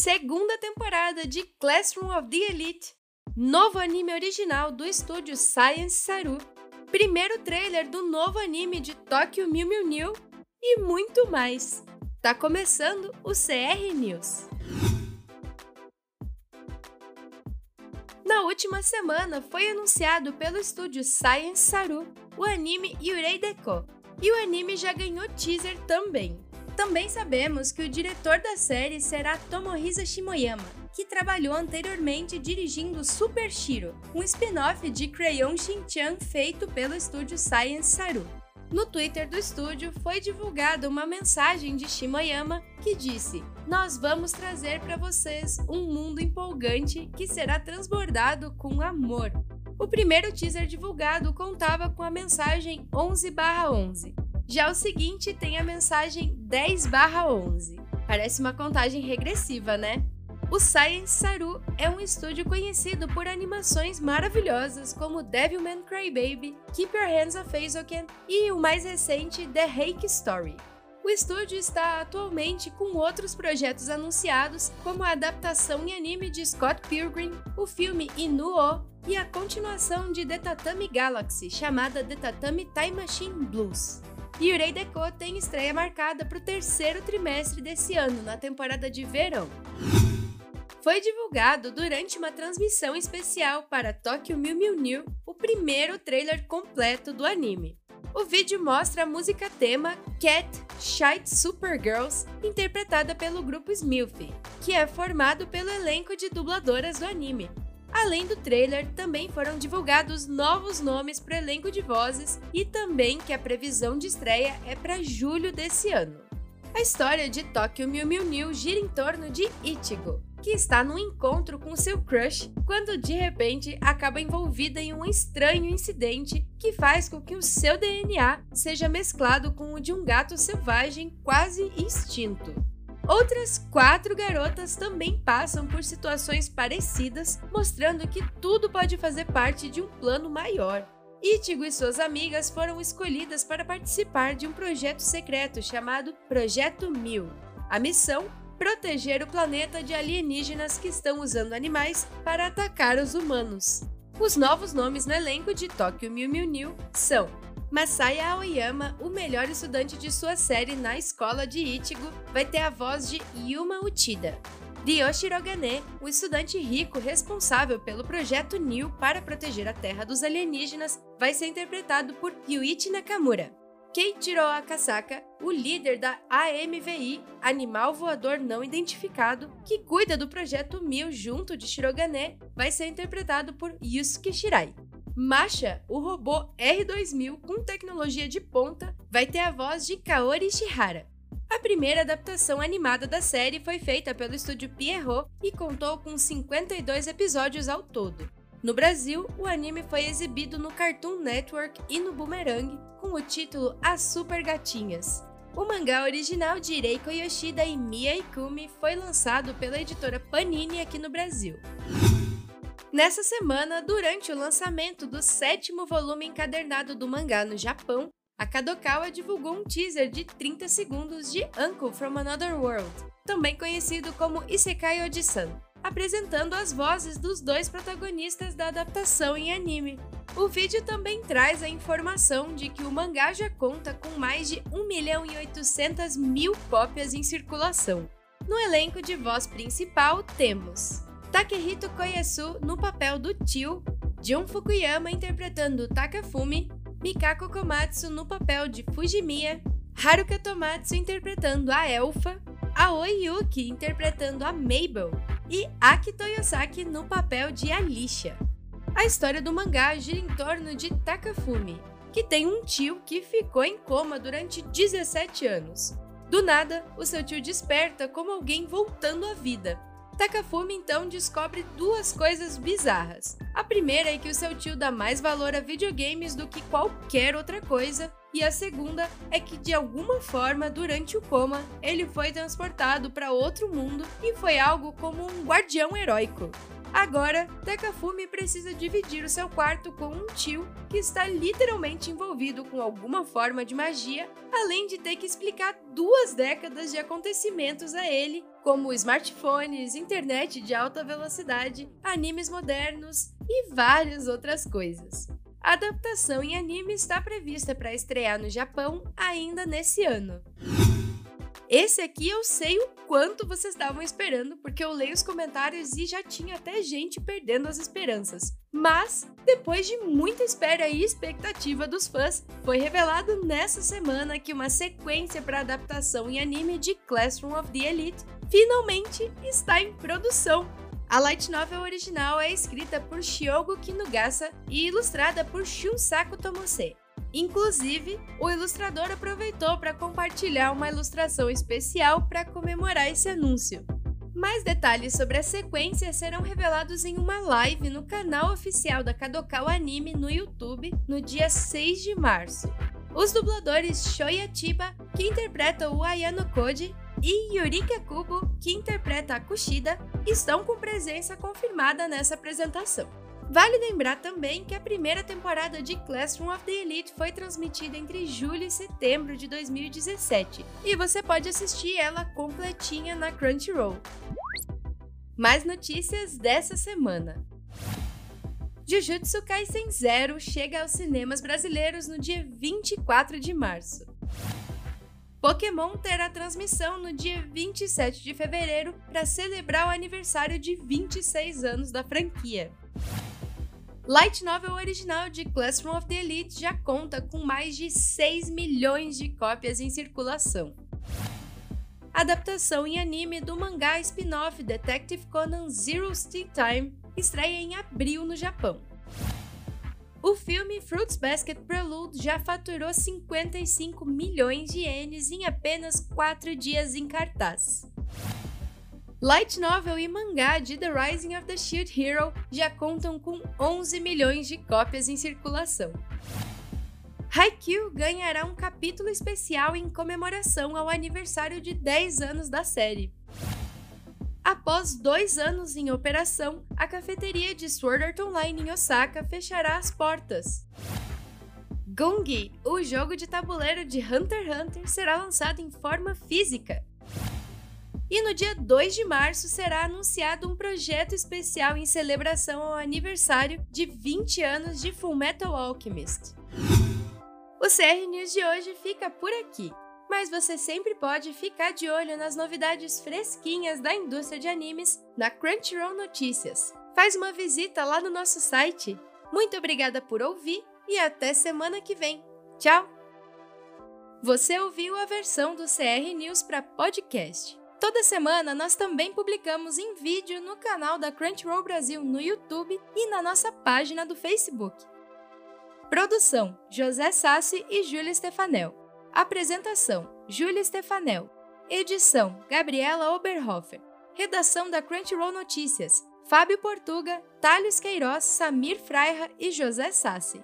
segunda temporada de Classroom of the Elite, novo anime original do estúdio Science Saru, primeiro trailer do novo anime de Tokyo Mew Mew New e muito mais. Tá começando o CR News. Na última semana foi anunciado pelo estúdio Science Saru o anime Yurei Deko, e o anime já ganhou teaser também. Também sabemos que o diretor da série será Tomohisa Shimoyama, que trabalhou anteriormente dirigindo Super Shiro, um spin-off de Crayon Shin-chan feito pelo estúdio Science Saru. No Twitter do estúdio foi divulgada uma mensagem de Shimoyama que disse: Nós vamos trazer para vocês um mundo empolgante que será transbordado com amor. O primeiro teaser divulgado contava com a mensagem 11/11. Já o seguinte tem a mensagem 10/11. Parece uma contagem regressiva, né? O Science Saru é um estúdio conhecido por animações maravilhosas como Devilman Crybaby, Keep Your Hands Off Eizouken e o mais recente The Hake Story. O estúdio está atualmente com outros projetos anunciados, como a adaptação em anime de Scott Pilgrim, o filme Inuo e a continuação de The Tatami Galaxy, chamada The Tatami Time Machine Blues. Yurei Deco tem estreia marcada para o terceiro trimestre desse ano, na temporada de verão foi divulgado durante uma transmissão especial para Tokyo Mew Mew New o primeiro trailer completo do anime. O vídeo mostra a música tema Cat Shite Supergirls, interpretada pelo grupo Smilf, que é formado pelo elenco de dubladoras do anime. Além do trailer, também foram divulgados novos nomes para o elenco de vozes e também que a previsão de estreia é para julho desse ano. A história de Tokyo Mew Mew New gira em torno de Ichigo, que está num encontro com seu crush quando de repente acaba envolvida em um estranho incidente que faz com que o seu DNA seja mesclado com o de um gato selvagem quase extinto. Outras quatro garotas também passam por situações parecidas, mostrando que tudo pode fazer parte de um plano maior. Ichigo e suas amigas foram escolhidas para participar de um projeto secreto chamado Projeto Mil. A missão proteger o planeta de alienígenas que estão usando animais para atacar os humanos. Os novos nomes no elenco de Tokyo Mew Mew New são Masaya Aoyama, o melhor estudante de sua série na escola de Ichigo, vai ter a voz de Yuma Uchida. Ryoshi Rogane, o estudante rico responsável pelo projeto New para proteger a Terra dos alienígenas, vai ser interpretado por Yuichi Nakamura. Keiichiro Akasaka, o líder da AMVI, Animal Voador Não Identificado, que cuida do projeto Mil junto de Shirogane, vai ser interpretado por Yusuke Shirai. Masha, o robô R2000 com tecnologia de ponta, vai ter a voz de Kaori Shihara. A primeira adaptação animada da série foi feita pelo estúdio Pierrot e contou com 52 episódios ao todo. No Brasil, o anime foi exibido no Cartoon Network e no Boomerang com o título As Super Gatinhas. O mangá original de Reiko Yoshida e Mia Ikumi foi lançado pela editora Panini aqui no Brasil. Nessa semana, durante o lançamento do sétimo volume encadernado do mangá no Japão, a Kadokawa divulgou um teaser de 30 segundos de Uncle from Another World, também conhecido como Isekai Oji-san apresentando as vozes dos dois protagonistas da adaptação em anime. O vídeo também traz a informação de que o mangá já conta com mais de 1 milhão e 800 mil cópias em circulação. No elenco de voz principal temos Takehito Koyasu no papel do tio, Jun Fukuyama interpretando Takafumi, Mikako Komatsu no papel de Fujimiya, Haruka Tomatsu interpretando a Elfa, Aoi Yuki interpretando a Mabel e Aki Toyosaki no papel de Alicia. A história do mangá gira em torno de Takafumi, que tem um tio que ficou em coma durante 17 anos. Do nada, o seu tio desperta como alguém voltando à vida. Takafumi então descobre duas coisas bizarras. A primeira é que o seu tio dá mais valor a videogames do que qualquer outra coisa e a segunda é que de alguma forma, durante o coma, ele foi transportado para outro mundo e foi algo como um guardião heróico. Agora, Takafumi precisa dividir o seu quarto com um tio que está literalmente envolvido com alguma forma de magia, além de ter que explicar duas décadas de acontecimentos a ele, como smartphones, internet de alta velocidade, animes modernos e várias outras coisas. A adaptação em anime está prevista para estrear no Japão ainda nesse ano. Esse aqui eu sei o quanto vocês estavam esperando, porque eu leio os comentários e já tinha até gente perdendo as esperanças. Mas, depois de muita espera e expectativa dos fãs, foi revelado nessa semana que uma sequência para adaptação em anime de Classroom of the Elite finalmente está em produção. A light novel original é escrita por Shiogo Kinugasa e ilustrada por Shunsaku Tomose. Inclusive, o ilustrador aproveitou para compartilhar uma ilustração especial para comemorar esse anúncio. Mais detalhes sobre a sequência serão revelados em uma live no canal oficial da Kadokawa Anime no YouTube no dia 6 de março. Os dubladores Shoya Chiba, que interpreta o Ayano Koji, e Yurika Kubo, que interpreta a Kushida, estão com presença confirmada nessa apresentação. Vale lembrar também que a primeira temporada de Classroom of the Elite foi transmitida entre julho e setembro de 2017, e você pode assistir ela completinha na Crunchyroll. Mais notícias dessa semana. Jujutsu Kaisen Zero chega aos cinemas brasileiros no dia 24 de março. Pokémon terá transmissão no dia 27 de fevereiro para celebrar o aniversário de 26 anos da franquia. Light Novel original de Classroom of the Elite já conta com mais de 6 milhões de cópias em circulação. Adaptação em anime do mangá spin-off Detective Conan Zero Stick Time estreia em abril no Japão. O filme Fruits Basket Prelude já faturou 55 milhões de ienes em apenas 4 dias em cartaz. Light novel e mangá de The Rising of the Shield Hero já contam com 11 milhões de cópias em circulação. Haikyuu ganhará um capítulo especial em comemoração ao aniversário de 10 anos da série. Após dois anos em operação, a cafeteria de Sword Art Online em Osaka fechará as portas. Gungi, o jogo de tabuleiro de Hunter x Hunter, será lançado em forma física. E no dia 2 de março será anunciado um projeto especial em celebração ao aniversário de 20 anos de Fullmetal Alchemist. O CR News de hoje fica por aqui, mas você sempre pode ficar de olho nas novidades fresquinhas da indústria de animes na Crunchyroll Notícias. Faz uma visita lá no nosso site. Muito obrigada por ouvir e até semana que vem. Tchau! Você ouviu a versão do CR News para podcast. Toda semana nós também publicamos em vídeo no canal da Crunchyroll Brasil no YouTube e na nossa página do Facebook. Produção: José Sassi e Júlia Stefanel. Apresentação: Júlia Stefanel. Edição: Gabriela Oberhofer. Redação da Crunchyroll Notícias: Fábio Portuga, Thales Queiroz, Samir Freira e José Sassi.